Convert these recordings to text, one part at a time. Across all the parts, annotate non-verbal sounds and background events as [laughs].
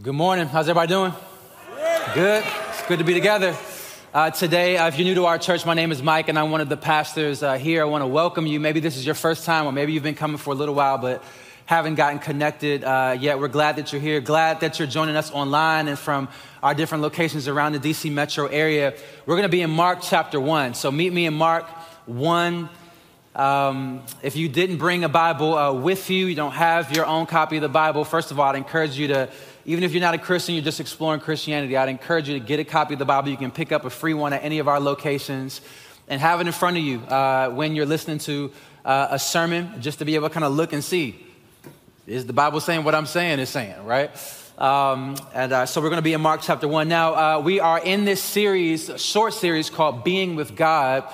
Good morning. How's everybody doing? Good. It's good to be together. Uh, today, uh, if you're new to our church, my name is Mike, and I'm one of the pastors uh, here. I want to welcome you. Maybe this is your first time, or maybe you've been coming for a little while, but haven't gotten connected uh, yet. We're glad that you're here. Glad that you're joining us online and from our different locations around the DC metro area. We're going to be in Mark chapter 1. So meet me in Mark 1. Um, if you didn't bring a Bible uh, with you, you don't have your own copy of the Bible, first of all, I'd encourage you to even if you're not a Christian, you're just exploring Christianity, I'd encourage you to get a copy of the Bible. You can pick up a free one at any of our locations and have it in front of you uh, when you're listening to uh, a sermon, just to be able to kind of look and see is the Bible saying what I'm saying is saying, right? Um, and uh, so we're going to be in Mark chapter 1. Now, uh, we are in this series, short series called Being with God.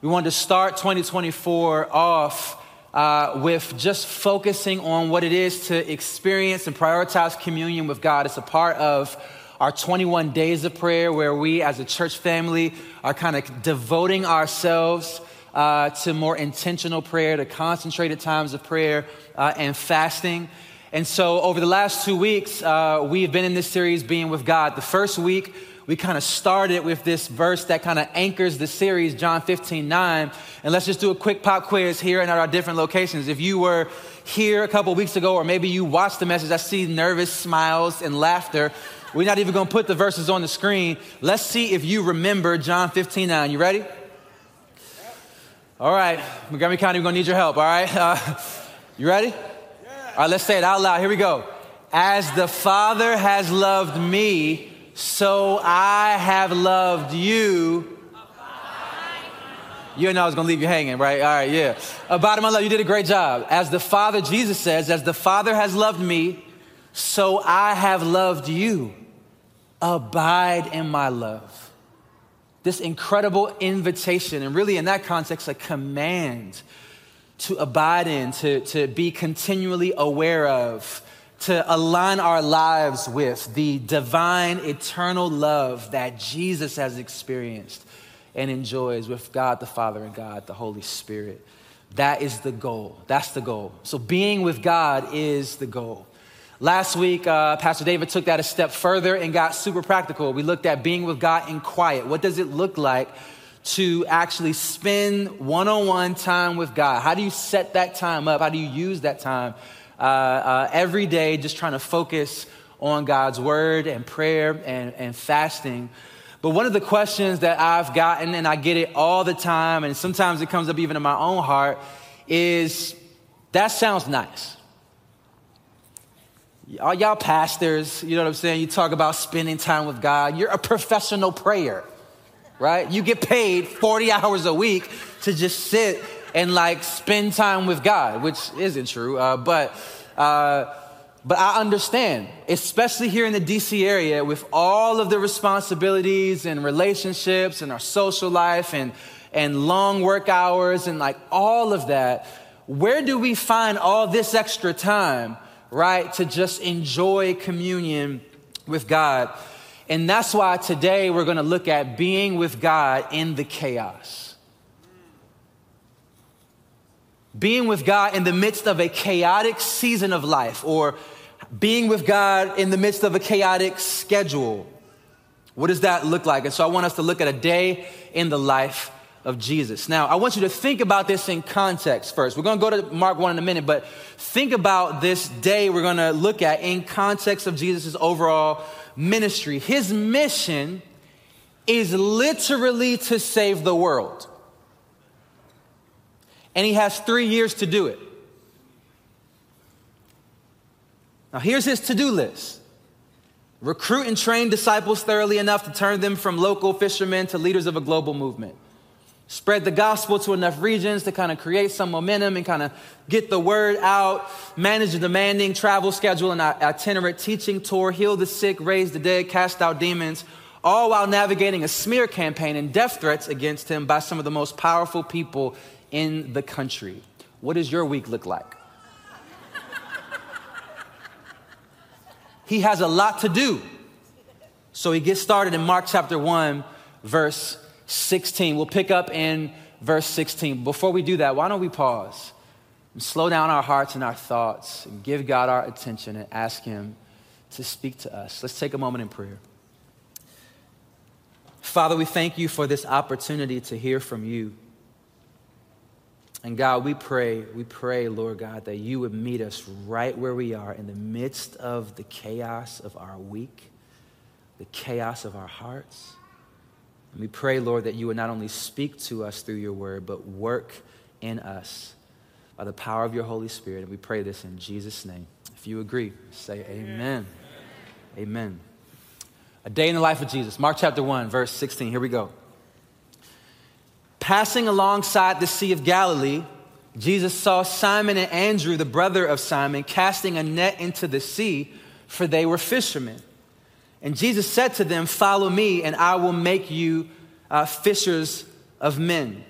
We wanted to start 2024 off uh, with just focusing on what it is to experience and prioritize communion with God. It's a part of our 21 days of prayer where we as a church family are kind of devoting ourselves uh, to more intentional prayer, to concentrated times of prayer uh, and fasting. And so, over the last two weeks, uh, we've been in this series, Being with God. The first week, we kind of started with this verse that kind of anchors the series, John 15, 9. And let's just do a quick pop quiz here and at our different locations. If you were here a couple weeks ago, or maybe you watched the message, I see nervous smiles and laughter. We're not even going to put the verses on the screen. Let's see if you remember John 15, 9. You ready? All right. Montgomery County, we're going to need your help, all right? [laughs] Uh, you ready? All right, let's say it out loud. Here we go. As the Father has loved me, so I have loved you. You know I was gonna leave you hanging, right? All right, yeah. Uh, About my love, you did a great job. As the Father, Jesus says, as the Father has loved me, so I have loved you. Abide in my love. This incredible invitation, and really in that context, a command to abide in, to, to be continually aware of, to align our lives with the divine, eternal love that Jesus has experienced and enjoys with God the Father and God the Holy Spirit. That is the goal. That's the goal. So, being with God is the goal. Last week, uh, Pastor David took that a step further and got super practical. We looked at being with God in quiet. What does it look like to actually spend one on one time with God? How do you set that time up? How do you use that time uh, uh, every day just trying to focus on God's word and prayer and, and fasting. But one of the questions that I've gotten, and I get it all the time, and sometimes it comes up even in my own heart, is that sounds nice. All y'all pastors, you know what I'm saying? You talk about spending time with God. You're a professional prayer, right? You get paid 40 hours a week to just sit and like spend time with God, which isn't true. Uh, but, uh, but I understand, especially here in the DC area with all of the responsibilities and relationships and our social life and, and long work hours and like all of that. Where do we find all this extra time, right, to just enjoy communion with God? And that's why today we're going to look at being with God in the chaos being with God in the midst of a chaotic season of life, or being with God in the midst of a chaotic schedule. What does that look like? And so I want us to look at a day in the life of Jesus. Now, I want you to think about this in context first. We're going to go to Mark 1 in a minute, but think about this day we're going to look at in context of Jesus' overall ministry. His mission is literally to save the world and he has three years to do it. Now, here's his to do list recruit and train disciples thoroughly enough to turn them from local fishermen to leaders of a global movement. Spread the gospel to enough regions to kind of create some momentum and kind of get the word out. Manage a demanding travel schedule and itinerant teaching tour. Heal the sick, raise the dead, cast out demons, all while navigating a smear campaign and death threats against him by some of the most powerful people in the country. What does your week look like? he has a lot to do. So he gets started in Mark chapter 1, verse 16. We'll pick up in verse 16. Before we do that, why don't we pause and slow down our hearts and our thoughts and give God our attention and ask Him to speak to us. Let's take a moment in prayer. Father, we thank you for this opportunity to hear from you. And God, we pray, we pray, Lord God, that you would meet us right where we are in the midst of the chaos of our week, the chaos of our hearts. And we pray, Lord, that you would not only speak to us through your word, but work in us by the power of your Holy Spirit. And we pray this in Jesus' name. If you agree, say amen. Amen. amen. A day in the life of Jesus. Mark chapter 1, verse 16. Here we go. Passing alongside the Sea of Galilee, Jesus saw Simon and Andrew, the brother of Simon, casting a net into the sea, for they were fishermen. And Jesus said to them, Follow me, and I will make you uh, fishers of men.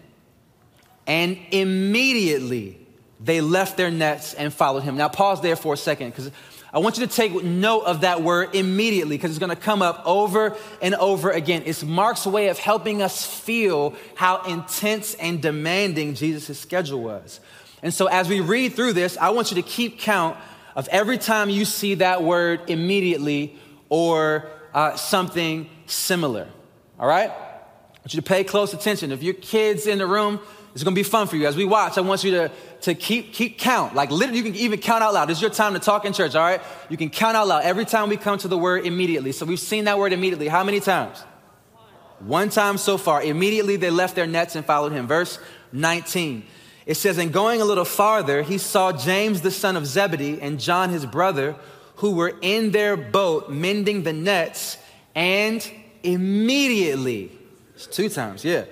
And immediately they left their nets and followed him. Now, pause there for a second, because I want you to take note of that word immediately because it's going to come up over and over again. It's Mark's way of helping us feel how intense and demanding Jesus' schedule was. And so as we read through this, I want you to keep count of every time you see that word immediately or uh, something similar. All right? I want you to pay close attention. If your kids in the room, it's gonna be fun for you. As we watch, I want you to, to keep, keep count. Like literally, you can even count out loud. This is your time to talk in church, all right? You can count out loud every time we come to the word immediately. So we've seen that word immediately. How many times? One time so far. Immediately they left their nets and followed him. Verse 19. It says, And going a little farther, he saw James the son of Zebedee and John his brother, who were in their boat mending the nets, and immediately, it's two times, yeah,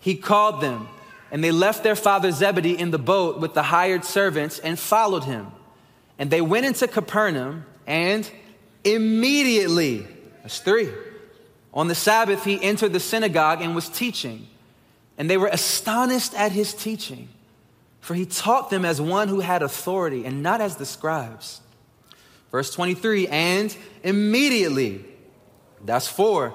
he called them. And they left their father Zebedee in the boat with the hired servants and followed him. And they went into Capernaum, and immediately, that's three, on the Sabbath, he entered the synagogue and was teaching. And they were astonished at his teaching, for he taught them as one who had authority and not as the scribes. Verse 23 And immediately, that's four,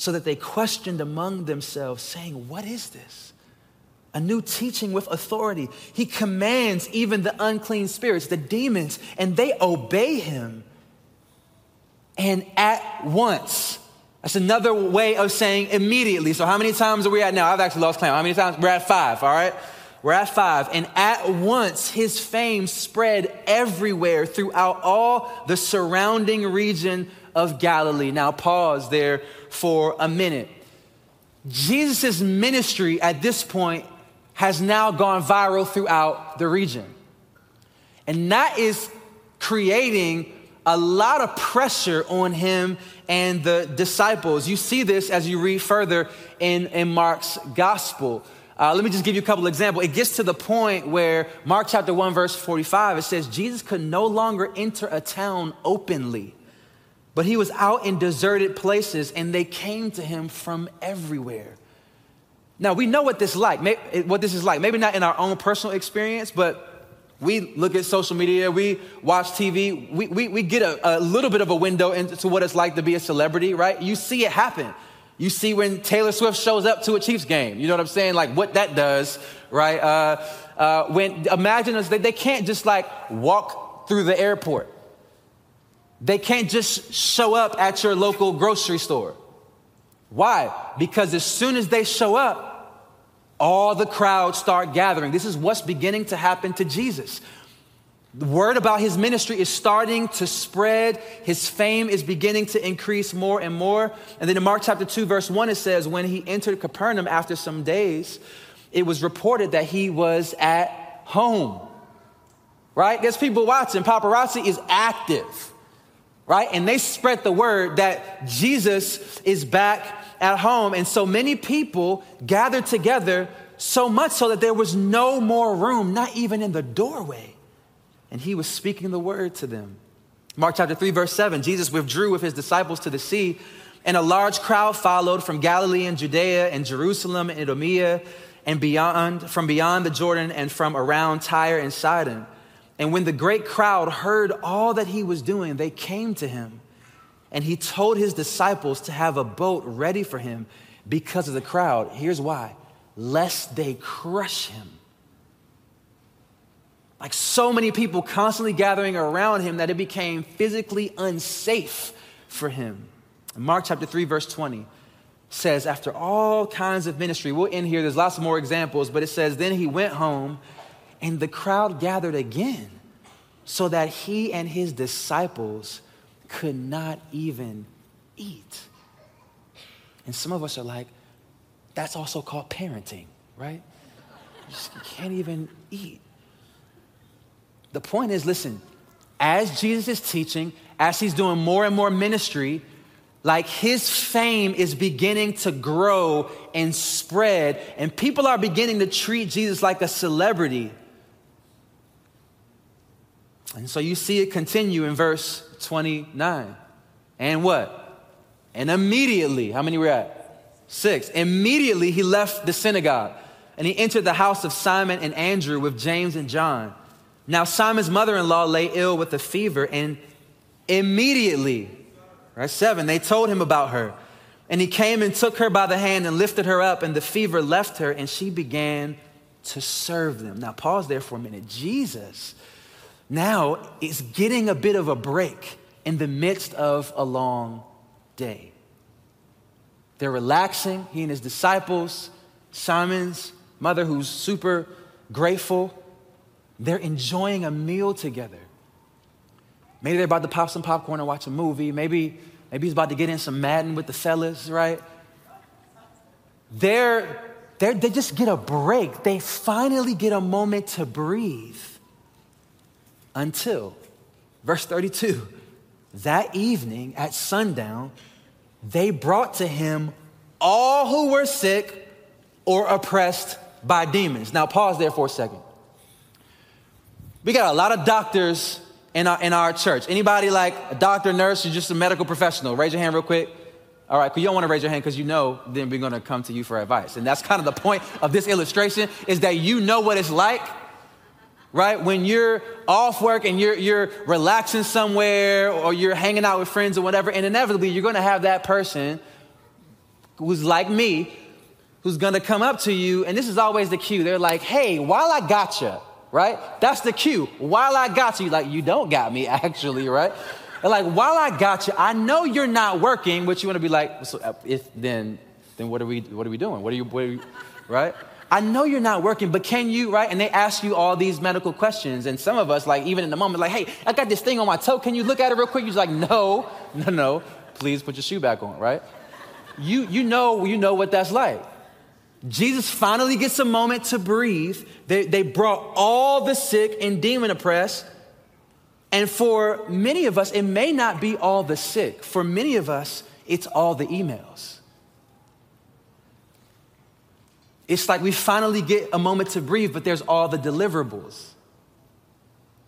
so that they questioned among themselves, saying, What is this? A new teaching with authority. He commands even the unclean spirits, the demons, and they obey him. And at once, that's another way of saying immediately. So, how many times are we at now? I've actually lost count. How many times? We're at five, all right? We're at five. And at once, his fame spread everywhere throughout all the surrounding region of Galilee. Now, pause there for a minute. Jesus' ministry at this point has now gone viral throughout the region. And that is creating a lot of pressure on him and the disciples. You see this as you read further in, in Mark's gospel. Uh, let me just give you a couple examples. It gets to the point where Mark chapter 1, verse 45, it says, Jesus could no longer enter a town openly but he was out in deserted places and they came to him from everywhere. Now, we know what this like, what this is like. Maybe not in our own personal experience, but we look at social media, we watch TV, we, we, we get a, a little bit of a window into what it's like to be a celebrity, right? You see it happen. You see when Taylor Swift shows up to a Chiefs game. You know what I'm saying? Like what that does, right? Uh, uh, when imagine us, they, they can't just like walk through the airport. They can't just show up at your local grocery store. Why? Because as soon as they show up, all the crowds start gathering. This is what's beginning to happen to Jesus. The word about his ministry is starting to spread. His fame is beginning to increase more and more. And then in Mark chapter 2, verse 1, it says, When he entered Capernaum after some days, it was reported that he was at home. Right? There's people watching. Paparazzi is active right? And they spread the word that Jesus is back at home. And so many people gathered together, so much so that there was no more room, not even in the doorway. And he was speaking the word to them. Mark chapter 3, verse 7 Jesus withdrew with his disciples to the sea, And a large crowd followed from Galilee and Judea and Jerusalem and Idumea and beyond, from beyond the Jordan and from around Tyre and Sidon. And when the great crowd heard all that he was doing, they came to him. And he told his disciples to have a boat ready for him because of the crowd. Here's why lest they crush him. Like so many people constantly gathering around him that it became physically unsafe for him. Mark chapter 3, verse 20 says, after all kinds of ministry, we'll end here, there's lots more examples, but it says, then he went home and the crowd gathered again so that he and his disciples could not even eat. And some of us are like, that's also called parenting, right? You just can't even eat. The point is listen, as Jesus is teaching, as he's doing more and more ministry, like his fame is beginning to grow and spread, and people are beginning to treat Jesus like a celebrity. And so you see it continue in verse 29. And what? And immediately, how many were at? Six. Immediately he left the synagogue and he entered the house of Simon and Andrew with James and John. Now, Simon's mother in law lay ill with a fever, and immediately, right, seven, they told him about her. And he came and took her by the hand and lifted her up, and the fever left her, and she began to serve them. Now, pause there for a minute. Jesus now is getting a bit of a break in the midst of a long day. They're relaxing, he and his disciples, Simon's mother, who's super grateful. They're enjoying a meal together. Maybe they're about to pop some popcorn and watch a movie. Maybe, maybe he's about to get in some Madden with the fellas, right? They're, they're, they just get a break. They finally get a moment to breathe until, verse 32, that evening at sundown, they brought to him all who were sick or oppressed by demons. Now, pause there for a second. We got a lot of doctors in our, in our church. Anybody like a doctor, nurse, or just a medical professional? Raise your hand real quick. All right, you don't want to raise your hand because you know then we're going to come to you for advice. And that's kind of the point of this illustration is that you know what it's like right? When you're off work and you're, you're relaxing somewhere or you're hanging out with friends or whatever, and inevitably you're gonna have that person who's like me, who's gonna come up to you, and this is always the cue. They're like, hey, while I got you, right? That's the cue. While I got you, like, you don't got me, [laughs] actually, right? They're like, while I got you, I know you're not working, but you wanna be like, so uh, if then, then what are we, what are we doing? What are you, what are you right? I know you're not working, but can you, right? And they ask you all these medical questions. And some of us, like, even in the moment, like, hey, I got this thing on my toe. Can you look at it real quick? You're like, no, no, no. Please put your shoe back on, right? You, you, know, you know what that's like. Jesus finally gets a moment to breathe. They, they brought all the sick and demon oppressed. And for many of us, it may not be all the sick. For many of us, it's all the emails. It's like we finally get a moment to breathe, but there's all the deliverables.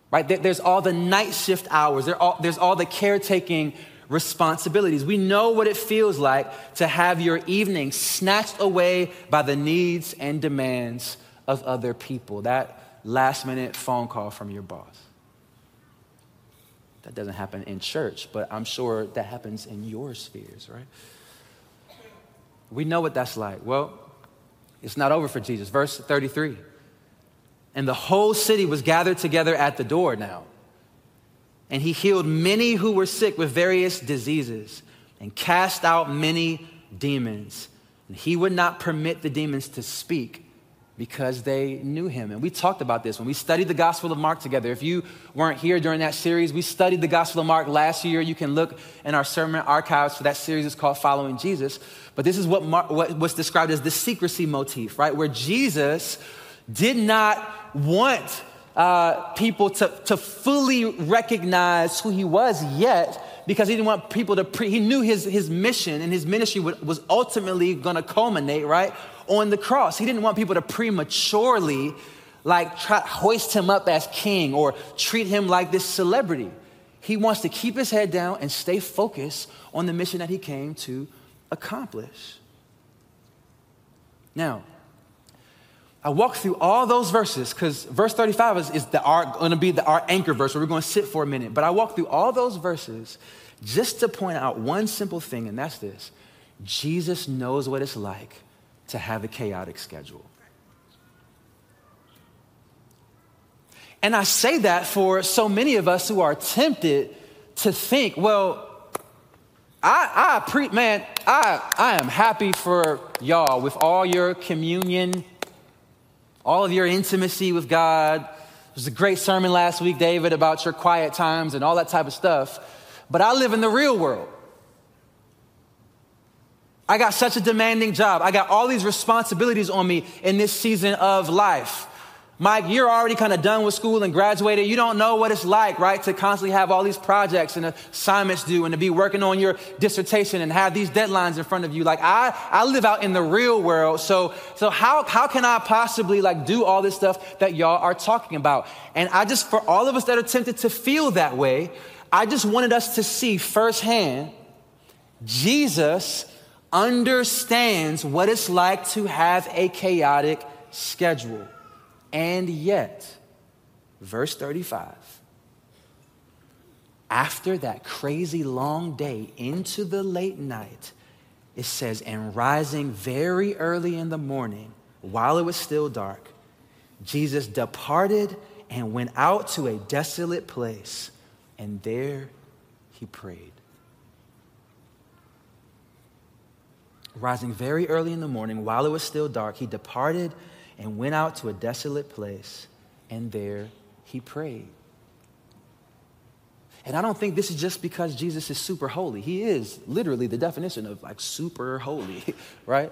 Right? There's all the night shift hours, there's all the caretaking responsibilities. We know what it feels like to have your evening snatched away by the needs and demands of other people. That last minute phone call from your boss. That doesn't happen in church, but I'm sure that happens in your spheres, right? We know what that's like. Well, it's not over for Jesus. Verse 33. And the whole city was gathered together at the door now. And he healed many who were sick with various diseases and cast out many demons. And he would not permit the demons to speak because they knew him. And we talked about this when we studied the Gospel of Mark together. If you weren't here during that series, we studied the Gospel of Mark last year. You can look in our sermon archives for that series. It's called Following Jesus. But this is what, Mark, what what's described as the secrecy motif, right? Where Jesus did not want uh, people to, to fully recognize who he was yet because he didn't want people to pre- he knew his, his mission and his ministry was ultimately going to culminate right on the cross he didn't want people to prematurely like try hoist him up as king or treat him like this celebrity He wants to keep his head down and stay focused on the mission that he came to accomplish. Now, I walk through all those verses because verse 35 is, is the, our, going to be the, our anchor verse where we're going to sit for a minute. But I walk through all those verses just to point out one simple thing, and that's this Jesus knows what it's like to have a chaotic schedule. And I say that for so many of us who are tempted to think, well, I, I pre, man, I, I am happy for y'all with all your communion, all of your intimacy with God. It was a great sermon last week, David, about your quiet times and all that type of stuff. But I live in the real world. I got such a demanding job. I got all these responsibilities on me in this season of life. Mike, you're already kind of done with school and graduated. You don't know what it's like, right, to constantly have all these projects and assignments due and to be working on your dissertation and have these deadlines in front of you. Like I, I live out in the real world. So, so how, how can I possibly like do all this stuff that y'all are talking about? And I just, for all of us that are tempted to feel that way, I just wanted us to see firsthand Jesus understands what it's like to have a chaotic schedule. And yet, verse 35, after that crazy long day into the late night, it says, and rising very early in the morning, while it was still dark, Jesus departed and went out to a desolate place, and there he prayed. Rising very early in the morning, while it was still dark, he departed and went out to a desolate place, and there he prayed. And I don't think this is just because Jesus is super holy. He is literally the definition of like super holy, [laughs] right?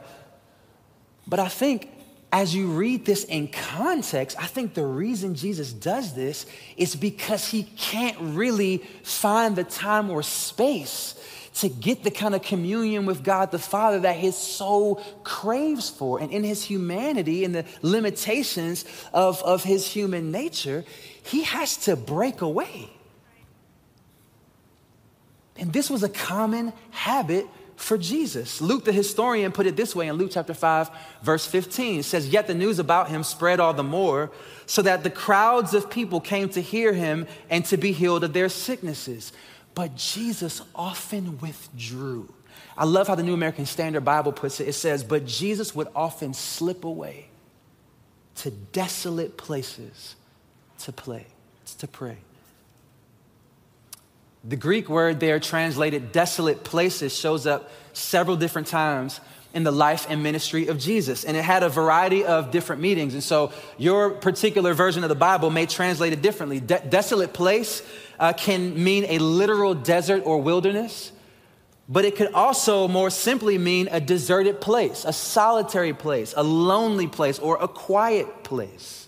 But I think as you read this in context, I think the reason Jesus does this is because he can't really find the time or space to get the kind of communion with God the Father that his soul craves for. And in his humanity and the limitations of, of his human nature, he has to break away. And this was a common habit for Jesus. Luke, the historian, put it this way in Luke chapter 5, verse 15. It says, Yet the news about him spread all the more, so that the crowds of people came to hear him and to be healed of their sicknesses. But Jesus often withdrew. I love how the New American Standard Bible puts it. It says, But Jesus would often slip away to desolate places to play, to pray. The Greek word there translated desolate places shows up several different times in the life and ministry of Jesus. And it had a variety of different meanings. And so your particular version of the Bible may translate it differently. De- desolate place uh, can mean a literal desert or wilderness, but it could also more simply mean a deserted place, a solitary place, a lonely place, or a quiet place.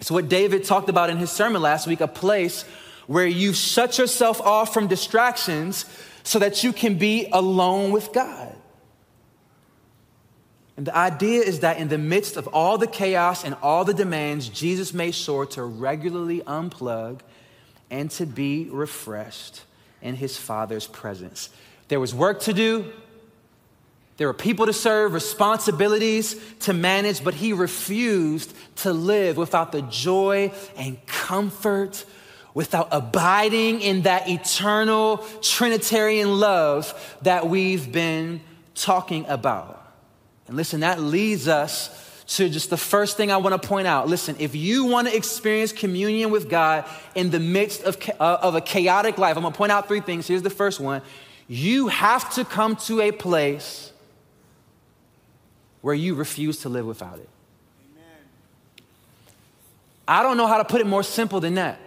It's what David talked about in his sermon last week a place where you shut yourself off from distractions so that you can be alone with God. And the idea is that in the midst of all the chaos and all the demands, Jesus made sure to regularly unplug and to be refreshed in his Father's presence. There was work to do, there were people to serve, responsibilities to manage, but he refused to live without the joy and comfort, without abiding in that eternal Trinitarian love that we've been talking about. And listen, that leads us to just the first thing I want to point out. Listen, if you want to experience communion with God in the midst of, uh, of a chaotic life, I'm going to point out three things. Here's the first one you have to come to a place where you refuse to live without it. I don't know how to put it more simple than that.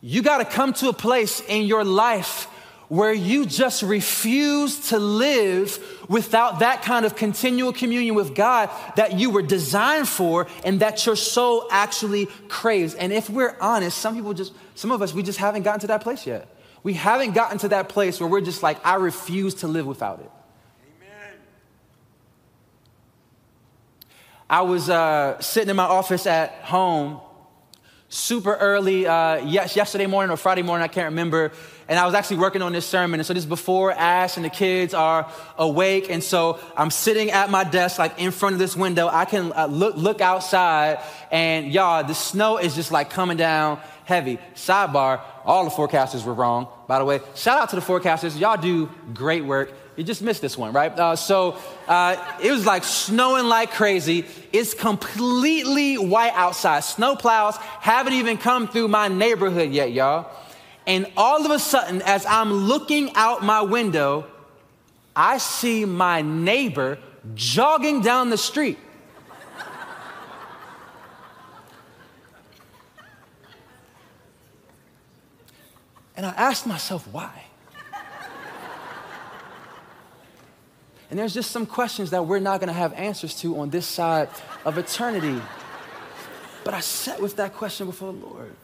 You got to come to a place in your life where you just refuse to live without that kind of continual communion with God that you were designed for and that your soul actually craves. And if we're honest, some people just, some of us, we just haven't gotten to that place yet. We haven't gotten to that place where we're just like, I refuse to live without it. Amen. I was uh, sitting in my office at home super early, uh, yes, yesterday morning or Friday morning, I can't remember. And I was actually working on this sermon. And so this is before Ash and the kids are awake. And so I'm sitting at my desk, like in front of this window. I can uh, look, look outside, and y'all, the snow is just like coming down heavy. Sidebar, all the forecasters were wrong, by the way. Shout out to the forecasters. Y'all do great work. You just missed this one, right? Uh, so uh, it was like snowing like crazy. It's completely white outside. Snow plows haven't even come through my neighborhood yet, y'all. And all of a sudden, as I'm looking out my window, I see my neighbor jogging down the street. And I asked myself, why? And there's just some questions that we're not gonna have answers to on this side of eternity. But I sat with that question before the Lord.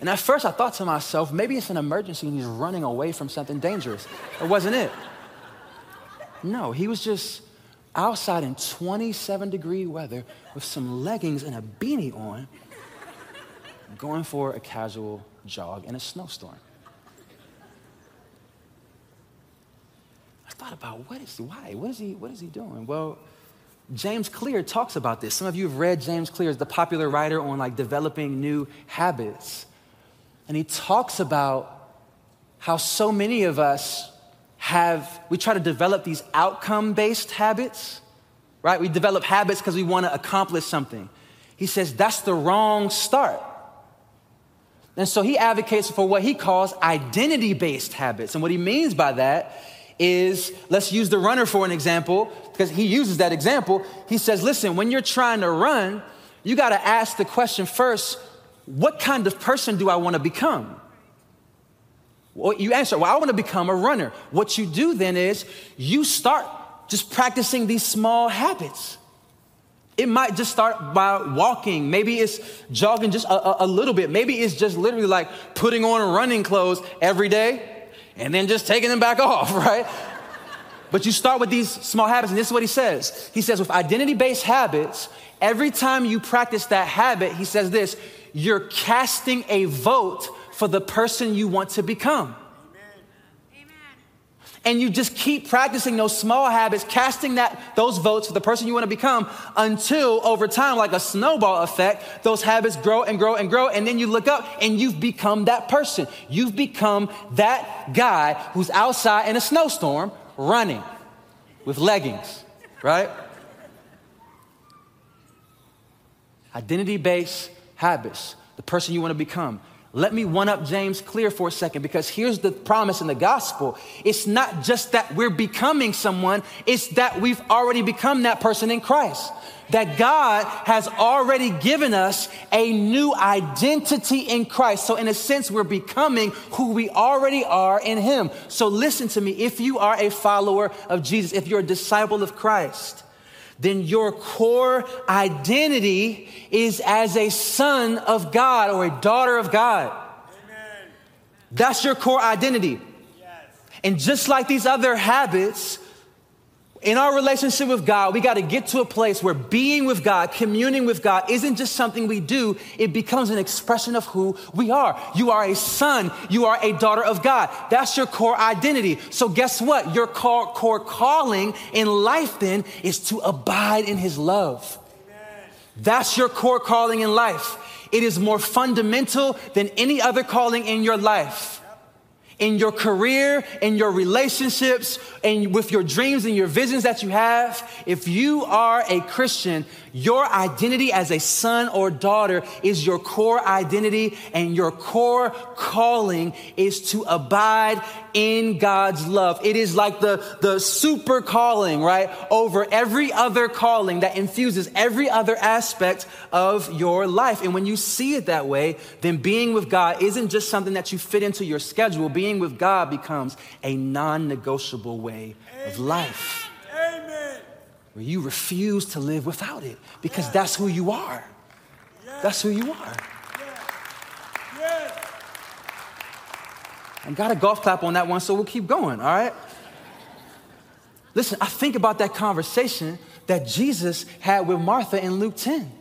And at first I thought to myself, maybe it's an emergency and he's running away from something dangerous. It wasn't it. No, he was just outside in 27 degree weather with some leggings and a beanie on, going for a casual jog in a snowstorm. I thought about what is why? What is he, what is he doing? Well, James Clear talks about this. Some of you have read James Clear, as the popular writer on like developing new habits. And he talks about how so many of us have, we try to develop these outcome based habits, right? We develop habits because we want to accomplish something. He says that's the wrong start. And so he advocates for what he calls identity based habits. And what he means by that is let's use the runner for an example, because he uses that example. He says, listen, when you're trying to run, you got to ask the question first what kind of person do I want to become? Well, you answer, well, I want to become a runner. What you do then is you start just practicing these small habits. It might just start by walking. Maybe it's jogging just a, a, a little bit. Maybe it's just literally like putting on running clothes every day and then just taking them back [laughs] off, right? But you start with these small habits, and this is what he says. He says, with identity based habits, every time you practice that habit, he says this you're casting a vote for the person you want to become. And you just keep practicing those small habits, casting that, those votes for the person you want to become until over time, like a snowball effect, those habits grow and grow and grow. And then you look up and you've become that person. You've become that guy who's outside in a snowstorm running with leggings, right? Identity based habits, the person you want to become. Let me one up James Clear for a second because here's the promise in the gospel. It's not just that we're becoming someone, it's that we've already become that person in Christ. That God has already given us a new identity in Christ. So, in a sense, we're becoming who we already are in Him. So, listen to me. If you are a follower of Jesus, if you're a disciple of Christ, then your core identity is as a son of God or a daughter of God. Amen. That's your core identity. Yes. And just like these other habits, in our relationship with God, we got to get to a place where being with God, communing with God, isn't just something we do, it becomes an expression of who we are. You are a son, you are a daughter of God. That's your core identity. So, guess what? Your core, core calling in life then is to abide in His love. That's your core calling in life. It is more fundamental than any other calling in your life in your career, in your relationships, and with your dreams and your visions that you have, if you are a Christian, your identity as a son or daughter is your core identity, and your core calling is to abide in God's love. It is like the, the super calling, right? Over every other calling that infuses every other aspect of your life. And when you see it that way, then being with God isn't just something that you fit into your schedule. Being with God becomes a non negotiable way of life. Amen. Where you refuse to live without it because that's who you are. That's who you are. And got a golf clap on that one, so we'll keep going, all right? Listen, I think about that conversation that Jesus had with Martha in Luke 10.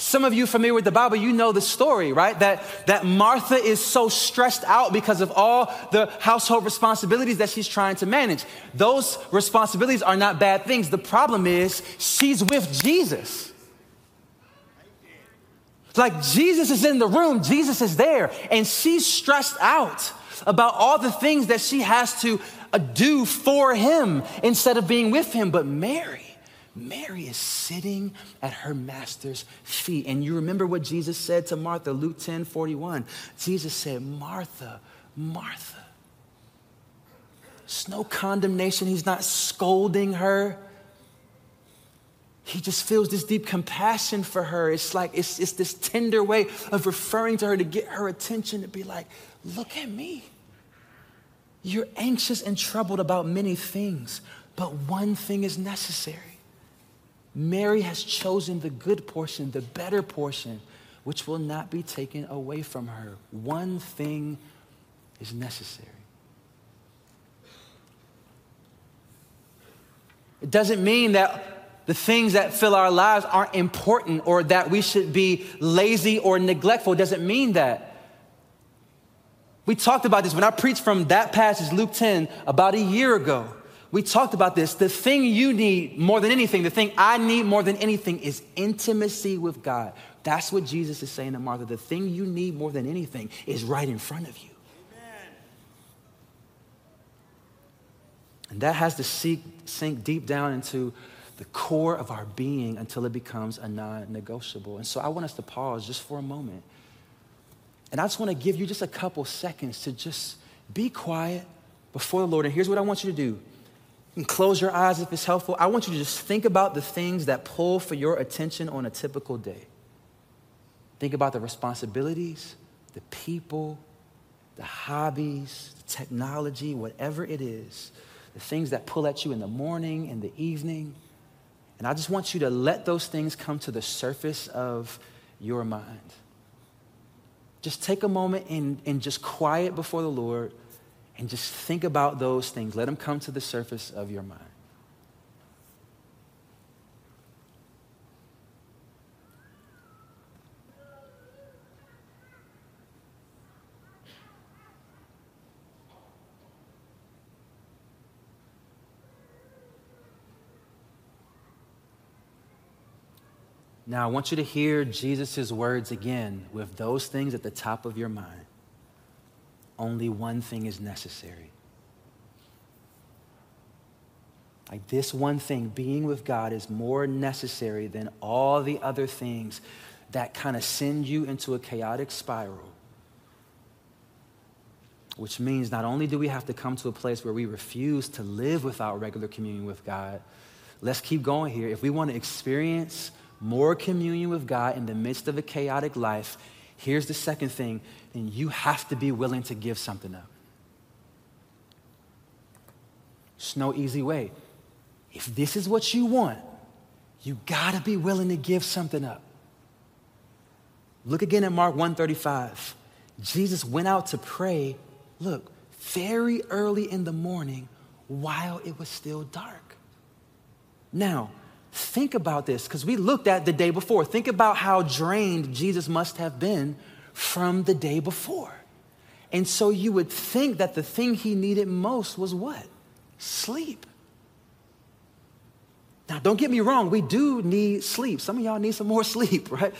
Some of you familiar with the Bible, you know the story, right? That, that Martha is so stressed out because of all the household responsibilities that she's trying to manage. Those responsibilities are not bad things. The problem is she's with Jesus. Like Jesus is in the room, Jesus is there, and she's stressed out about all the things that she has to uh, do for him instead of being with him. But Mary, Mary is sitting at her master's feet. And you remember what Jesus said to Martha, Luke 10 41. Jesus said, Martha, Martha. It's no condemnation. He's not scolding her. He just feels this deep compassion for her. It's like, it's, it's this tender way of referring to her to get her attention to be like, look at me. You're anxious and troubled about many things, but one thing is necessary. Mary has chosen the good portion, the better portion, which will not be taken away from her. One thing is necessary. It doesn't mean that the things that fill our lives aren't important or that we should be lazy or neglectful. It doesn't mean that. We talked about this when I preached from that passage, Luke 10, about a year ago. We talked about this. The thing you need more than anything, the thing I need more than anything is intimacy with God. That's what Jesus is saying to Martha. The thing you need more than anything is right in front of you. Amen. And that has to sink, sink deep down into the core of our being until it becomes a non negotiable. And so I want us to pause just for a moment. And I just want to give you just a couple seconds to just be quiet before the Lord. And here's what I want you to do close your eyes if it's helpful. I want you to just think about the things that pull for your attention on a typical day. Think about the responsibilities, the people, the hobbies, the technology, whatever it is, the things that pull at you in the morning in the evening. And I just want you to let those things come to the surface of your mind. Just take a moment and, and just quiet before the Lord and just think about those things. Let them come to the surface of your mind. Now, I want you to hear Jesus' words again with those things at the top of your mind only one thing is necessary. Like this one thing, being with God, is more necessary than all the other things that kind of send you into a chaotic spiral. Which means not only do we have to come to a place where we refuse to live without regular communion with God, let's keep going here. If we want to experience more communion with God in the midst of a chaotic life, Here's the second thing, and you have to be willing to give something up. It's no easy way. If this is what you want, you gotta be willing to give something up. Look again at Mark 135. Jesus went out to pray, look, very early in the morning while it was still dark. Now, Think about this, because we looked at the day before. Think about how drained Jesus must have been from the day before. And so you would think that the thing he needed most was what? Sleep. Now, don't get me wrong, we do need sleep. Some of y'all need some more [laughs] sleep, right?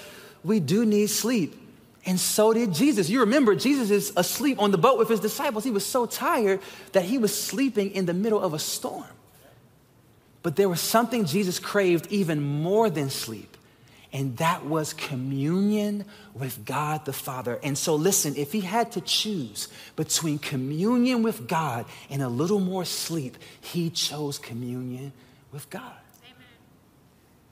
We do need sleep. And so did Jesus. You remember, Jesus is asleep on the boat with his disciples. He was so tired that he was sleeping in the middle of a storm. But there was something Jesus craved even more than sleep, and that was communion with God the Father. And so, listen, if he had to choose between communion with God and a little more sleep, he chose communion with God.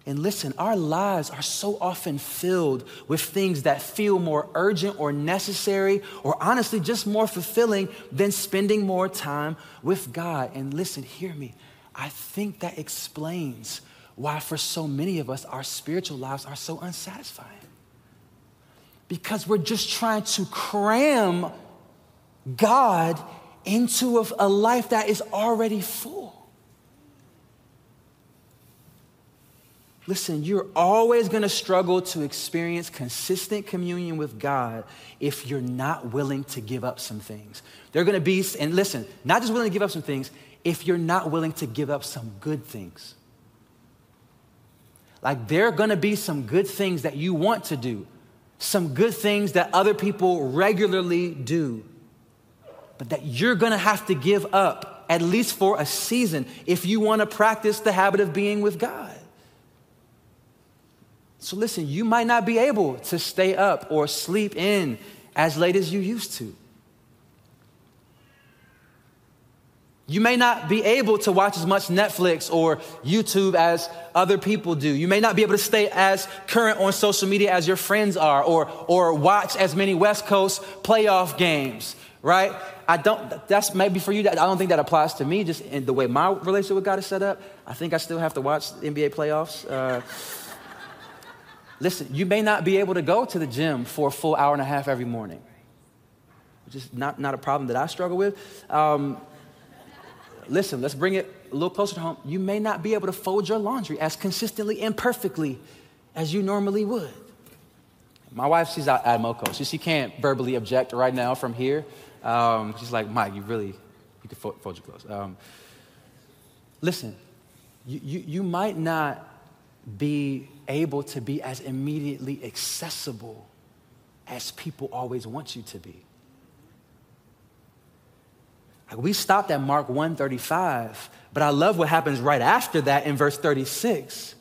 And listen, our lives are so often filled with things that feel more urgent or necessary, or honestly, just more fulfilling than spending more time with God. And listen, hear me. I think that explains why, for so many of us, our spiritual lives are so unsatisfying. Because we're just trying to cram God into a, life that is already full. Listen, you're always going to struggle to experience consistent communion with God if you're not willing to give up some things. They're going to be, and listen, not just willing to give up some things, if you're not willing to give up some good things. Like, there are to be some good things that you want to do, some good things that other people regularly do, but that you're to have to give up, at least for a season, if you want to practice the habit of being with God. So, listen, you might not be able to stay up or sleep in as late as you used to. You may not be able to watch as much Netflix or YouTube as other people do. You may not be able to stay as current on social media as your friends are or, or watch as many West Coast playoff games, right? I don't, that's maybe for you, I don't think that applies to me just in the way my relationship with God is set up. I think I still have to watch NBA playoffs. Uh, [laughs] Listen, you may not be able to go to the gym for a full hour and a half every morning, which is not, not a problem that I struggle with. Um, listen, let's bring it a little closer to home. You may not be able to fold your laundry as consistently and perfectly as you normally would. My wife, she's out at MoCo, so she can't verbally object right now from here. Um, she's like, Mike, you really, you can fold, fold your clothes. Um, listen, you, you, you might not be able to be as immediately accessible as people always want you to be. Like we stopped at Mark 135, but I love what happens right after that in verse 36.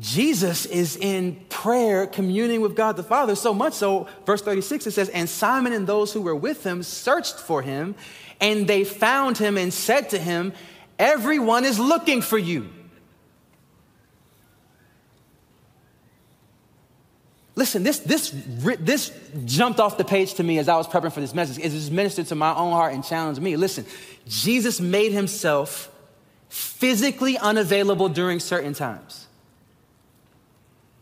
Jesus is in prayer, communing with God the Father, so much so, verse 36, it says, And Simon and those who were with him searched for him, and they found him and said to him, Everyone is looking for you. Listen, this, this, this jumped off the page to me as I was prepping for this message. It just ministered to my own heart and challenged me. Listen, Jesus made himself physically unavailable during certain times.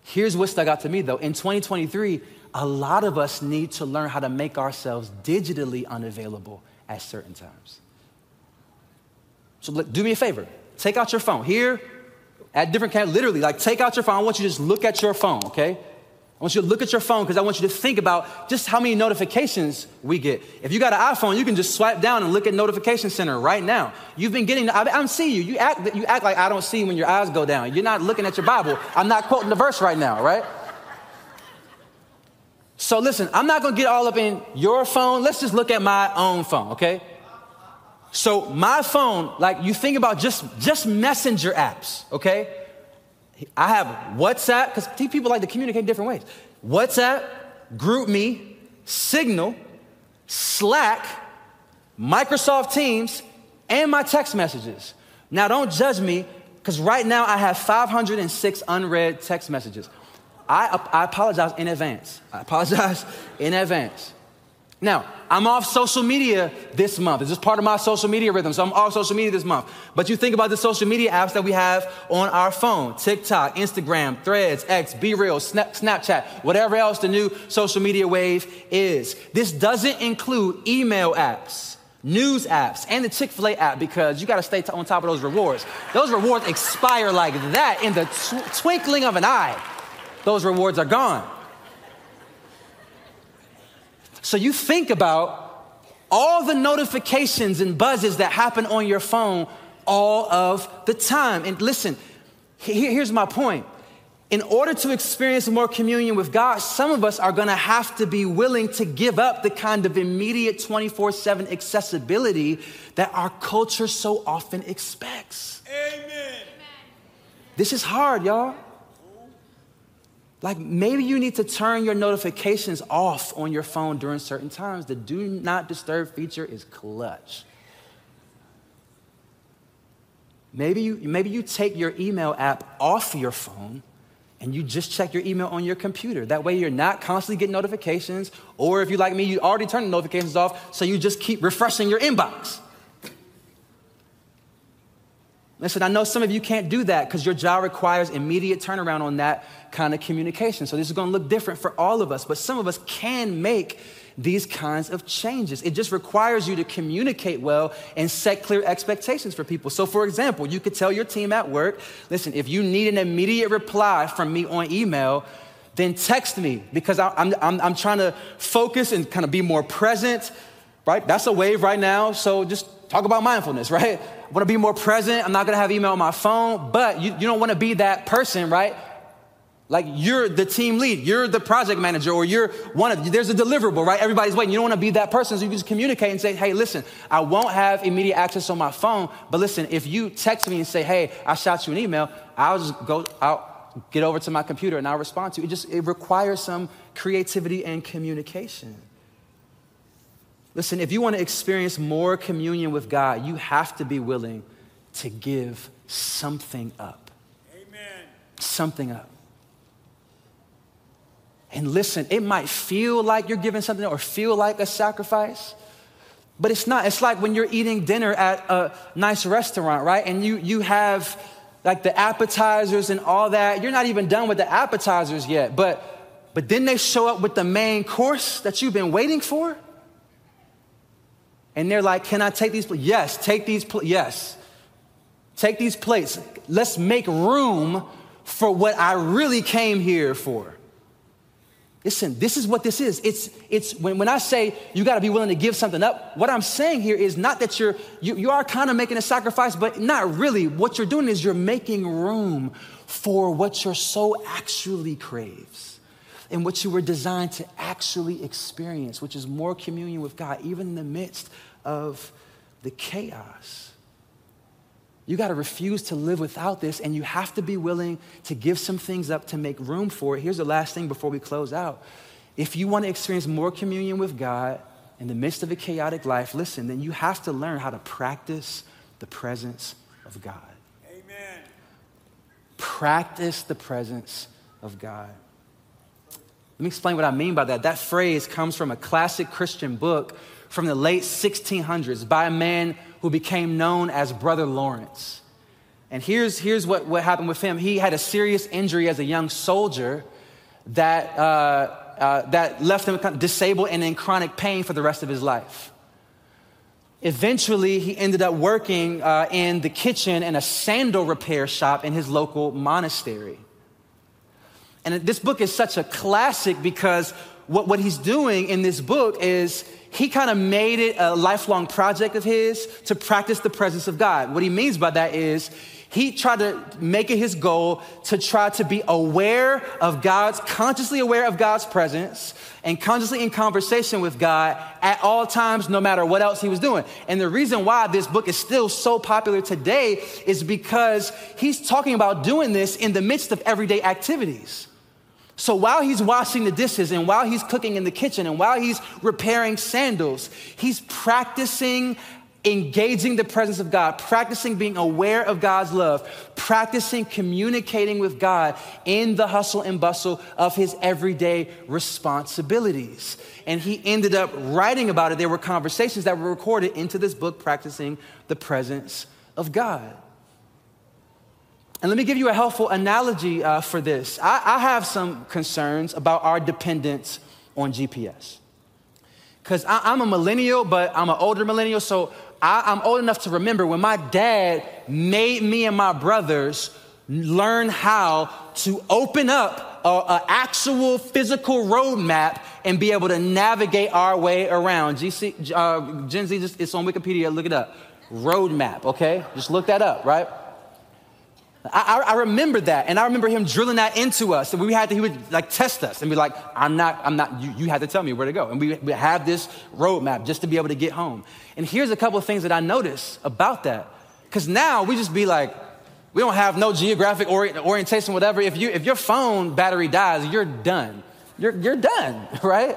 Here's what stuck out to me though. In 2023, a lot of us need to learn how to make ourselves digitally unavailable at certain times. So do me a favor. Take out your phone. Here, at different camps, literally, like take out your phone. I want you to just look at your phone, okay? I want you to look at your phone because I want you to think about just how many notifications we get. If you got an iPhone, you can just swipe down and look at Notification Center right now. You've been getting, I, don't see you. You act, you act like I don't see when your eyes go down. You're not looking at your Bible. I'm not quoting the verse right now, right? So listen, I'm not gonna get all up in your phone. Let's just look at my own phone, okay? So my phone, like you think about just, just messenger apps, okay? I have WhatsApp, because people like to communicate different ways. WhatsApp, GroupMe, Signal, Slack, Microsoft Teams, and my text messages. Now, don't judge me, because right now I have 506 unread text messages. I, I apologize in advance. I apologize [laughs] in advance. Now, I'm off social media this month. This is part of my social media rhythm, so I'm off social media this month. But you think about the social media apps that we have on our phone TikTok, Instagram, Threads, X, BeReal, Snap, Snapchat, whatever else the new social media wave is. This doesn't include email apps, news apps, and the Chick fil A app because you gotta stay on top of those rewards. Those rewards expire like that in the tw- twinkling of an eye. Those rewards are gone. So you think about all the notifications and buzzes that happen on your phone all of the time. And listen, here's my point. In order to experience more communion with God, some of us are gonna have to be willing to give up the kind of immediate 24 7 accessibility that our culture so often expects. Amen. This is hard, y'all. Like maybe you need to turn your notifications off on your phone during certain times. The do not disturb feature is clutch. Maybe you, maybe you take your email app off your phone and you just check your email on your computer. That way you're not constantly getting notifications. Or if you're like me, you already turned the notifications off, so you just keep refreshing your inbox. Listen, I know some of you can't do that because your job requires immediate turnaround on that kind of communication. So this is going to look different for all of us, but some of us can make these kinds of changes. It just requires you to communicate well and set clear expectations for people. So, for example, you could tell your team at work listen, if you need an immediate reply from me on email, then text me because I'm, I'm, I'm trying to focus and kind of be more present, right? That's a wave right now. So, just talk about mindfulness, [laughs] right? I want to be more present. I'm not going to have email on my phone, but you, you don't want to be that person, right? Like you're the team lead, you're the project manager, or you're one of, there's a deliverable, right? Everybody's waiting. You don't want to be that person, so you can just communicate and say, hey, listen, I won't have immediate access on my phone, but listen, if you text me and say, hey, I shot you an email, I'll just go, I'll get over to my computer and I'll respond to you. It just, it requires some creativity and communication. Listen, if you want to experience more communion with God, you have to be willing to give something up. Amen. Something up. And listen, it might feel like you're giving something or feel like a sacrifice, but it's not. It's like when you're eating dinner at a nice restaurant, right? And you, you have like the appetizers and all that. You're not even done with the appetizers yet, but, but then they show up with the main course that you've been waiting for. And they're like, Can I take these? plates? Yes, take these. Pl- yes, take these plates. Let's make room for what I really came here for. Listen, this is what this is. It's, it's when, when I say you got to be willing to give something up, what I'm saying here is not that you're, you, you are kind of making a sacrifice, but not really. What you're doing is you're making room for what your soul actually craves and what you were designed to actually experience, which is more communion with God, even in the midst of the chaos. You got to refuse to live without this, and you have to be willing to give some things up to make room for it. Here's the last thing before we close out. If you want to experience more communion with God in the midst of a chaotic life, listen, then you have to learn how to practice the presence of God. Amen. Practice the presence of God. Let me explain what I mean by that. That phrase comes from a classic Christian book from the late 1600s by a man who became known as Brother Lawrence. And here's, here's what, what happened with him. He had a serious injury as a young soldier that, uh, uh, that left him disabled and in chronic pain for the rest of his life. Eventually, he ended up working uh, in the kitchen in a sandal repair shop in his local monastery. And this book is such a classic because what, what he's doing in this book is he kind of made it a lifelong project of his to practice the presence of God. What he means by that is he tried to make it his goal to try to be aware of God's, consciously aware of God's presence and consciously in conversation with God at all times, no matter what else he was doing. And the reason why this book is still so popular today is because he's talking about doing this in the midst of everyday activities. So while he's washing the dishes and while he's cooking in the kitchen and while he's repairing sandals, he's practicing engaging the presence of God, practicing being aware of God's love, practicing communicating with God in the hustle and bustle of his everyday responsibilities. And he ended up writing about it. There were conversations that were recorded into this book, Practicing the Presence of God. And let me give you a helpful analogy uh, for this. I, I have some concerns about our dependence on GPS. Because I'm a millennial, but I'm an older millennial, so I, I'm old enough to remember when my dad made me and my brothers learn how to open up an actual physical road map and be able to navigate our way around. GC, uh, Gen Z, just, it's on Wikipedia, look it up. Road map, okay? Just look that up, right? I, I, remember that, and I remember him drilling that into us. And we had to, he would like test us and be like, I'm not, I'm not, you, you had to tell me where to go. And we, we have this roadmap just to be able to get home. And here's a couple of things that I notice about that. Because now we just be like, we don't have no geographic ori- orientation, whatever. If, you, if your phone battery dies, you're done. You're, you're done, [laughs] right?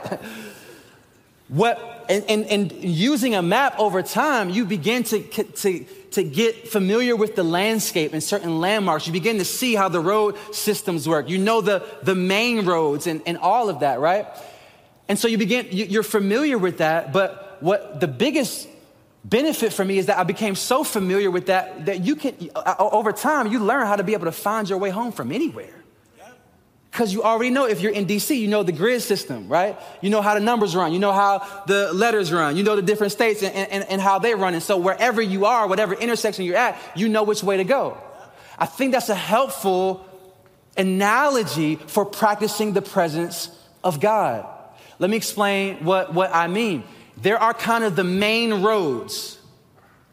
What, and, and, and using a map over time, you begin to, to, to get familiar with the landscape and certain landmarks. You begin to see how the road systems work. You know the, the main roads and, and all of that, right? And so you begin, you're familiar with that, but what the biggest benefit for me is that I became so familiar with that that you can, uh, over time, you learn how to be able to find your way home from anywhere. Because you already know if you're in DC, you know the grid system, right? You know how the numbers run, you know how the letters run, you know the different states and, and, and how they run. And so wherever you are, whatever intersection you're at, you know which way to go. I think that's a helpful analogy for practicing the presence of God. Let me explain what, what I mean. There are kind of the main roads.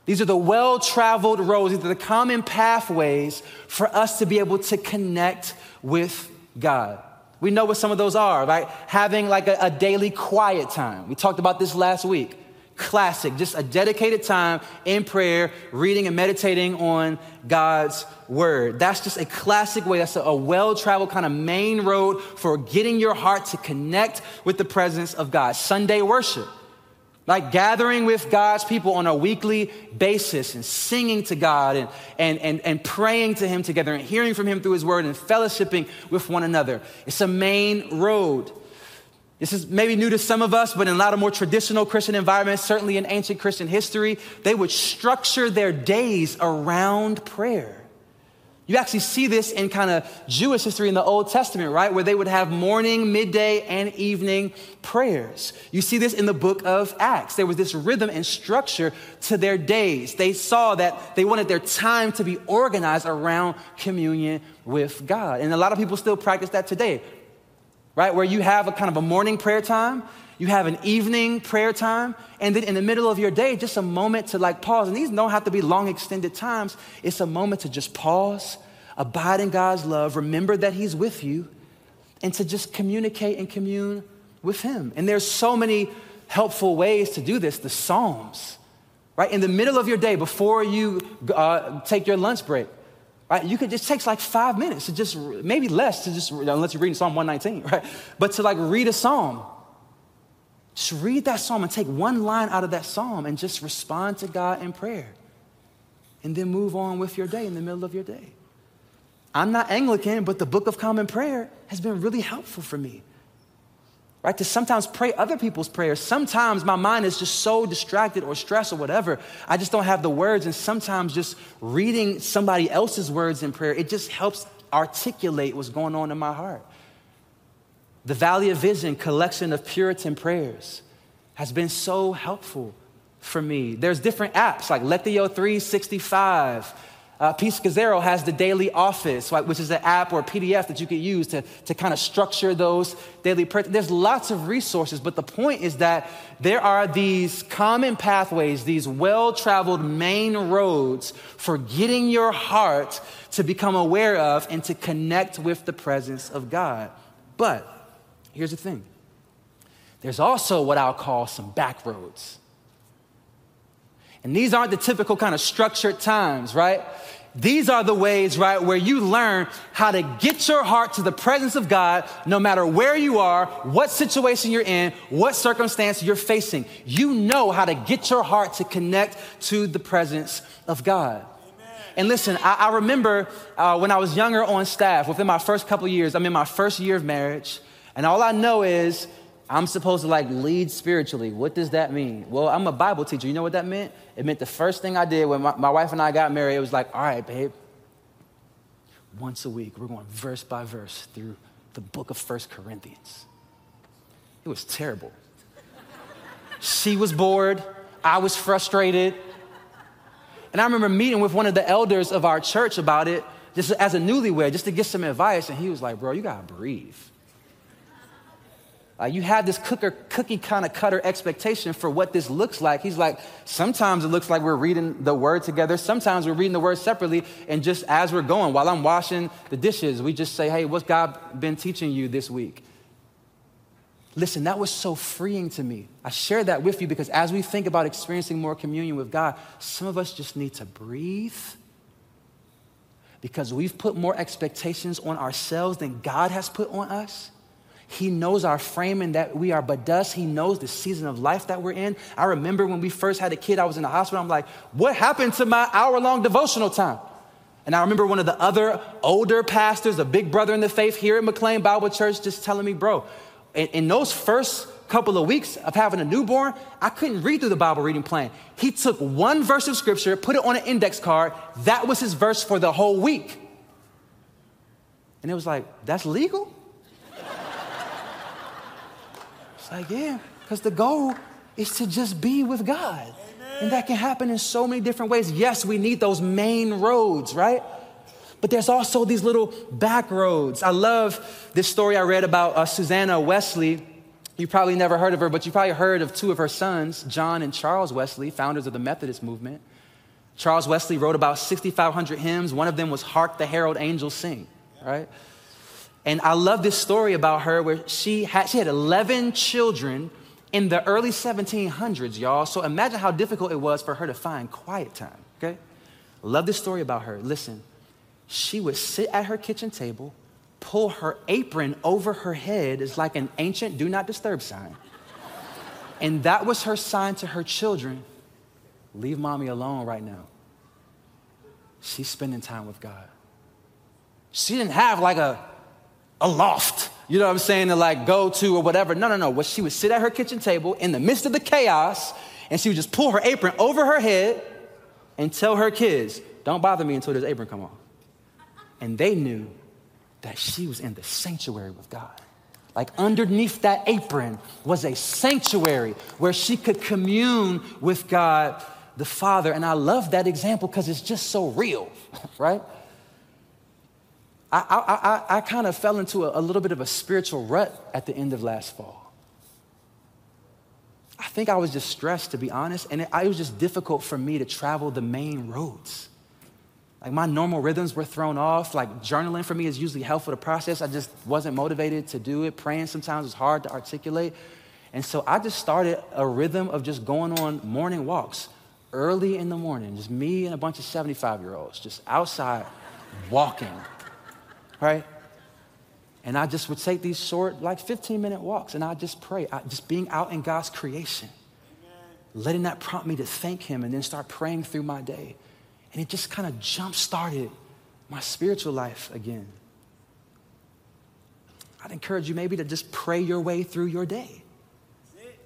These are the well traveled roads, these are the common pathways for us to be able to connect with God. We know what some of those are, right? Having like a, a, daily quiet time. We talked about this last week. Classic, just a dedicated time in prayer, reading and meditating on God's word. That's just a classic way. That's a, a well traveled kind of main road for getting your heart to connect with the presence of God. Sunday worship like gathering with God's people on a weekly basis and singing to God and, and, and, and praying to Him together and hearing from Him through His Word and fellowshipping with one another. It's a main road. This is maybe new to some of us, but in a lot of more traditional Christian environments, certainly in ancient Christian history, they would structure their days around prayer. You actually see this in kind of Jewish history in the Old Testament, right? Where they would have morning, midday, and evening prayers. You see this in the book of Acts. There was this rhythm and structure to their days. They saw that they wanted their time to be organized around communion with God. And a lot of people still practice that today, right? Where you have a kind of a morning prayer time you have an evening prayer time, and then in the middle of your day, just a moment to like pause. And these don't have to be long, extended times. It's a moment to just pause, abide in God's love, remember that He's with you, and to just communicate and commune with Him. And there's so many helpful ways to do this. The Psalms, right? In the middle of your day, before you uh, take your lunch break, right? You could just takes like five minutes to just maybe less to just unless you're reading Psalm 119, [laughs] right? But to like read a psalm just read that psalm and take one line out of that psalm and just respond to God in prayer. And then move on with your day in the middle of your day. I'm not Anglican, but the Book of Common Prayer has been really helpful for me. Right? To sometimes pray other people's prayers. Sometimes my mind is just so distracted or stressed or whatever. I just don't have the words. And sometimes just reading somebody else's words in prayer, it just helps articulate what's going on in my heart. The Valley of Vision collection of Puritan prayers has been so helpful for me. There's different apps like Lectio 365. Uh, Pete Scazzero has the daily office, right, which is an app or a PDF that you can use to, to kind of structure those daily prayers. There's lots of resources, but the point is that there are these common pathways, these well traveled main roads for getting your heart to become aware of and to connect with the presence of God. But Here's the thing there's also what I'll call some back roads. And these aren't the typical kind of structured times, right? These are the ways, right, where you learn how to get your heart to the presence of God no matter where you are, what situation you're in, what circumstance you're facing. You know how to get your heart to connect to the presence of God. And listen, I, I remember uh, when I was younger on staff, within my first couple years, I'm in my first year of marriage. And all I know is I'm supposed to like lead spiritually. What does that mean? Well, I'm a Bible teacher. You know what that meant? It meant the first thing I did when my, my wife and I got married, it was like, all right, babe, once a week, we're going verse by verse through the book of First Corinthians. It was terrible. she was bored, I was frustrated. And I remember meeting with one of the elders of our church about it, just as a newlywed, just to get some advice. And he was like, bro, you gotta breathe. Uh, you have this cooker, cookie kind of cutter expectation for what this looks like. He's like, sometimes it looks like we're reading the word together. Sometimes we're reading the word separately. And just as we're going, while I'm washing the dishes, we just say, hey, what's God been teaching you this week? Listen, that was so freeing to me. I share that with you because as we think about experiencing more communion with God, some of us just need to breathe because we've put more expectations on ourselves than God has put on us. He knows our frame and that we are but dust. He knows the season of life that we're in. I remember when we first had a kid, I was in the hospital. I'm like, what happened to my hour long devotional time? And I remember one of the other older pastors, a big brother in the faith here at McLean Bible Church, just telling me, bro, in, in those first couple of weeks of having a newborn, I couldn't read through the Bible reading plan. He took one verse of scripture, put it on an index card. That was his verse for the whole week. And it was like, that's legal? Like, yeah, because the goal is to just be with God. Amen. And that can happen in so many different ways. Yes, we need those main roads, right? But there's also these little back roads. I love this story I read about uh, Susanna Wesley. You probably never heard of her, but you probably heard of two of her sons, John and Charles Wesley, founders of the Methodist movement. Charles Wesley wrote about 6,500 hymns. One of them was Hark the Herald Angels Sing, right? And I love this story about her where she had, she had 11 children in the early 1700s, y'all. So imagine how difficult it was for her to find quiet time, okay? Love this story about her. Listen, she would sit at her kitchen table, pull her apron over her head as like an ancient do not disturb sign. And that was her sign to her children leave mommy alone right now. She's spending time with God. She didn't have like a a loft, you know what I'm saying, to like go to or whatever. No, no, no. What she would sit at her kitchen table in the midst of the chaos and she would just pull her apron over her head and tell her kids, don't bother me until this apron come off. And they knew that she was in the sanctuary with God. Like underneath that apron was a sanctuary where she could commune with God the Father. And I love that example because it's just so real, [laughs] right? I, I, I, I kind of fell into a, a little bit of a spiritual rut at the end of last fall. I think I was just stressed, to be honest, and it, it was just difficult for me to travel the main roads. Like my normal rhythms were thrown off. Like journaling for me is usually helpful to process. I just wasn't motivated to do it. Praying sometimes is hard to articulate. And so I just started a rhythm of just going on morning walks early in the morning, just me and a bunch of 75 year olds just outside walking right? And I just would take these short, like 15 minute walks, and I just pray, I, just being out in God's creation, Amen. letting that prompt me to thank Him and then start praying through my day. And it just kind of jump started my spiritual life again. I'd encourage you maybe to just pray your way through your day.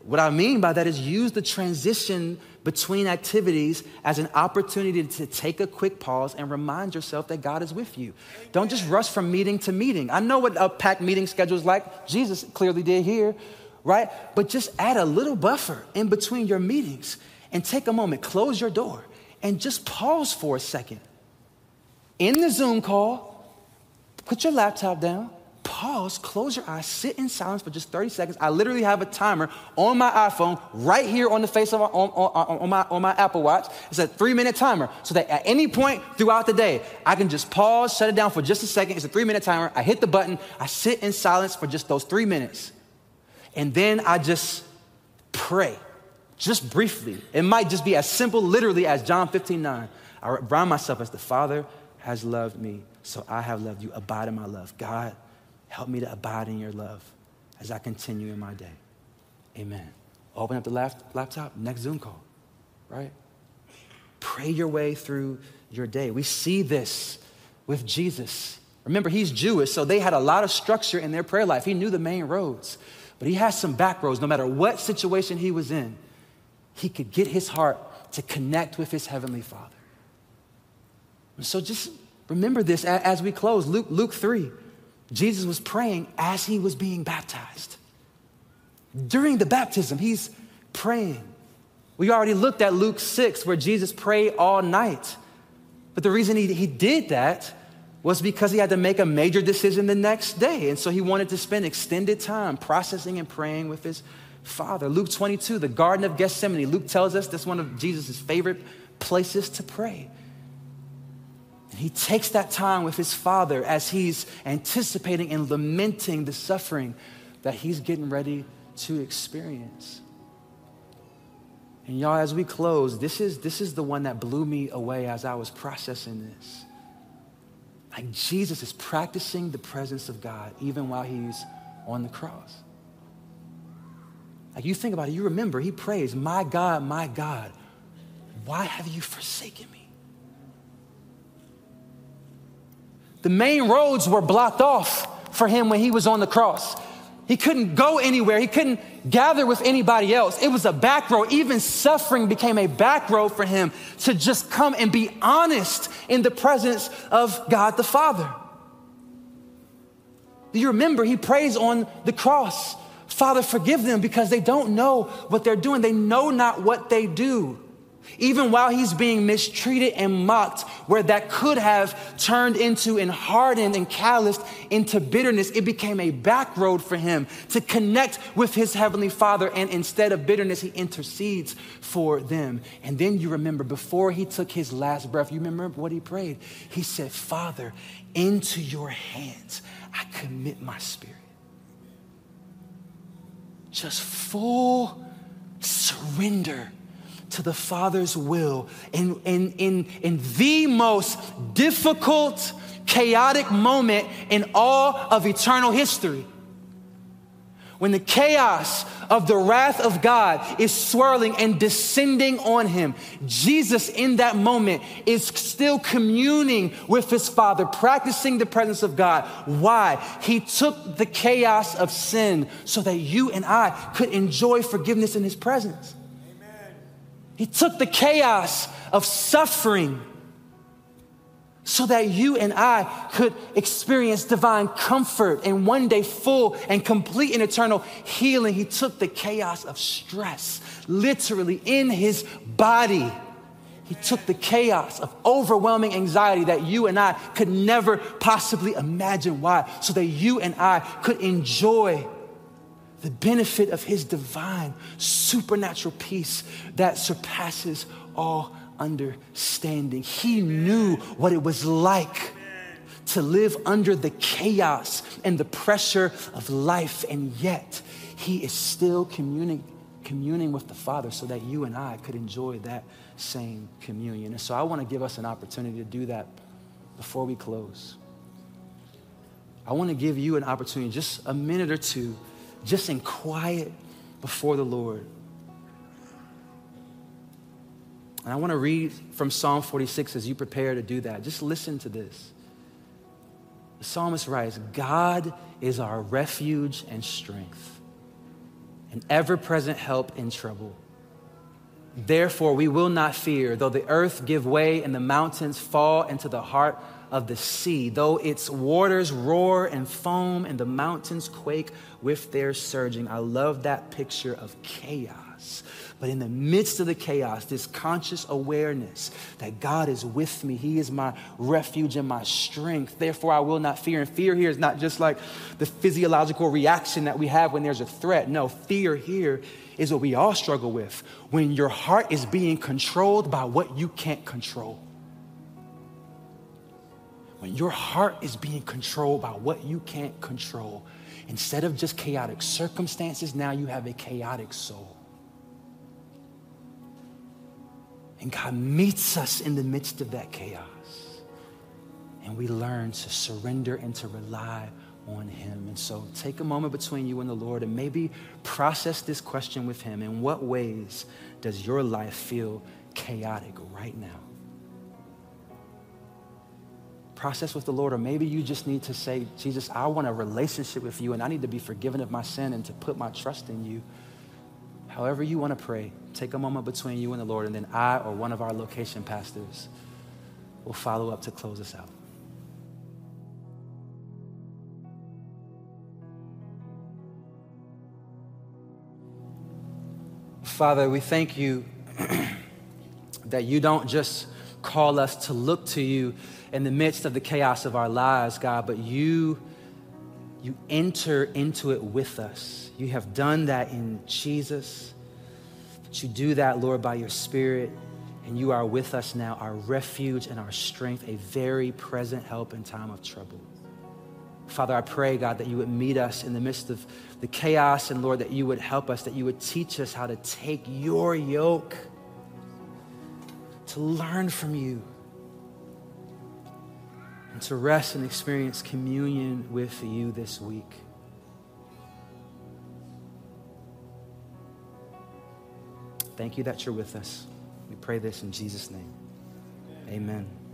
What I mean by that is use the transition between activities as an opportunity to take a quick pause and remind yourself that God is with you. Don't just rush from meeting to meeting. I know what a packed meeting schedule is like. Jesus clearly did here, right? But just add a little buffer in between your meetings and take a moment, close your door, and just pause for a second. In the Zoom call, put your laptop down pause, close your eyes, sit in silence for just 30 seconds. I literally have a timer on my iPhone right here on the face of my, on, on, on, my, on my Apple Watch. It's a three minute timer so that at any point throughout the day, I can just pause, shut it down for just a second. It's a three minute timer. I hit the button, I sit in silence for just those three minutes. And then I just pray, just briefly. It might just be as simple, literally, as John 15 9. I remind myself as the Father has loved me, so I have loved you. Abide in my love. God, Help me to abide in your love as I continue in my day. Amen. Open up the laptop, next Zoom call, right? Pray your way through your day. We see this with Jesus. Remember, he's Jewish, so they had a lot of structure in their prayer life. He knew the main roads, but he has some back roads. No matter what situation he was in, he could get his heart to connect with his heavenly Father. So just remember this as we close. Luke, Luke 3. Jesus was praying as he was being baptized. During the baptism, he's praying. We already looked at Luke 6, where Jesus prayed all night. But the reason he, he did that was because he had to make a major decision the next day. And so he wanted to spend extended time processing and praying with his Father. Luke 22, the Garden of Gethsemane. Luke tells us that's one of Jesus' favorite places to pray. He takes that time with his father as he's anticipating and lamenting the suffering that he's getting ready to experience. And y'all, as we close, this is, this is the one that blew me away as I was processing this. Like Jesus is practicing the presence of God even while he's on the cross. Like you think about it, you remember, he prays, My God, my God, why have you forsaken me? The main roads were blocked off for him when he was on the cross. He couldn't go anywhere. He couldn't gather with anybody else. It was a back road. Even suffering became a back road for him to just come and be honest in the presence of God the Father. Do you remember he prays on the cross? Father, forgive them because they don't know what they're doing. They know not what they do. Even while he's being mistreated and mocked, where that could have turned into and hardened and calloused into bitterness, it became a back road for him to connect with his heavenly father. And instead of bitterness, he intercedes for them. And then you remember, before he took his last breath, you remember what he prayed? He said, Father, into your hands I commit my spirit. Just full surrender to the Father's will in, in, in, in the most difficult, chaotic moment in all of eternal history. When the chaos of the wrath of God is swirling and descending on him, Jesus in that moment is still communing with his Father, practicing the presence of God. Why? He took the chaos of sin so that you and I could enjoy forgiveness in his presence. He took the chaos of suffering so that you and I could experience divine comfort and one day full and complete and eternal healing. He took the chaos of stress literally in his body. He took the chaos of overwhelming anxiety that you and I could never possibly imagine. Why? So that you and I could enjoy the benefit of his divine supernatural peace that surpasses all understanding. He knew what it was like to live under the chaos and the pressure of life, and yet he is still communing, communing with the Father so that you and I could enjoy that same communion. And so I want to give us an opportunity to do that before we close. I want to give you an opportunity, just a minute or two just in quiet before the Lord. And I want to read from Psalm 46 as you prepare to do that. Just listen to this. The psalmist writes God is our refuge and strength, an ever present help in trouble. Therefore, we will not fear, though the earth give way and the mountains fall into the heart of the sea, though its waters roar and foam and the mountains quake with their surging. I love that picture of chaos. But in the midst of the chaos, this conscious awareness that God is with me, He is my refuge and my strength. Therefore, I will not fear. And fear here is not just like the physiological reaction that we have when there's a threat. No, fear here is what we all struggle with when your heart is being controlled by what you can't control when your heart is being controlled by what you can't control, instead of just chaotic circumstances, now you have a chaotic soul. And God meets us in the midst of that chaos. And we learn to surrender and to rely on Him. And so take a moment between you and the Lord and maybe process this question with Him. In what ways does your life feel chaotic right now? Process with the Lord, or maybe you just need to say, Jesus, I want a relationship with you and I need to be forgiven of my sin and to put my trust in you. However, you want to pray, take a moment between you and the Lord, and then I or one of our location pastors will follow up to close us out. Father, we thank you [clears throat] that you don't just call us to look to you in the midst of the chaos of our lives, God, but you, you enter into it with us. You have done that in Jesus. But you do that, Lord, by your Spirit, and you are with us now, our refuge and our strength, a very present help in time of trouble. Father, I pray, God, that you would meet us in the midst of the chaos, and Lord, that you would help us, that you would teach us how to take your yoke, to learn from you and to rest and experience communion with you this week. Thank you that you're with us. We pray this in Jesus' name. Amen.